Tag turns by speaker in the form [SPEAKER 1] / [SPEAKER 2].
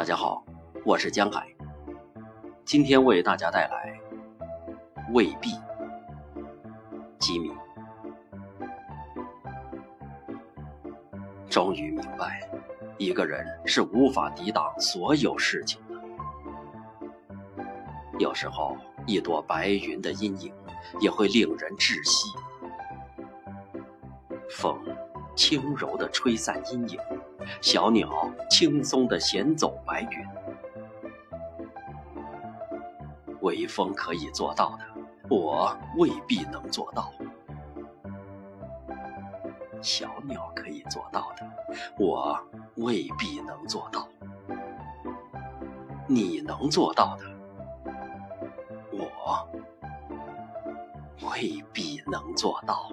[SPEAKER 1] 大家好，我是江海。今天为大家带来《未必》吉米。终于明白，一个人是无法抵挡所有事情的。有时候，一朵白云的阴影也会令人窒息。风轻柔地吹散阴影，小鸟轻松地衔走白云。微风可以做到的，我未必能做到；小鸟可以做到的，我未必能做到；你能做到的，我未必能做到。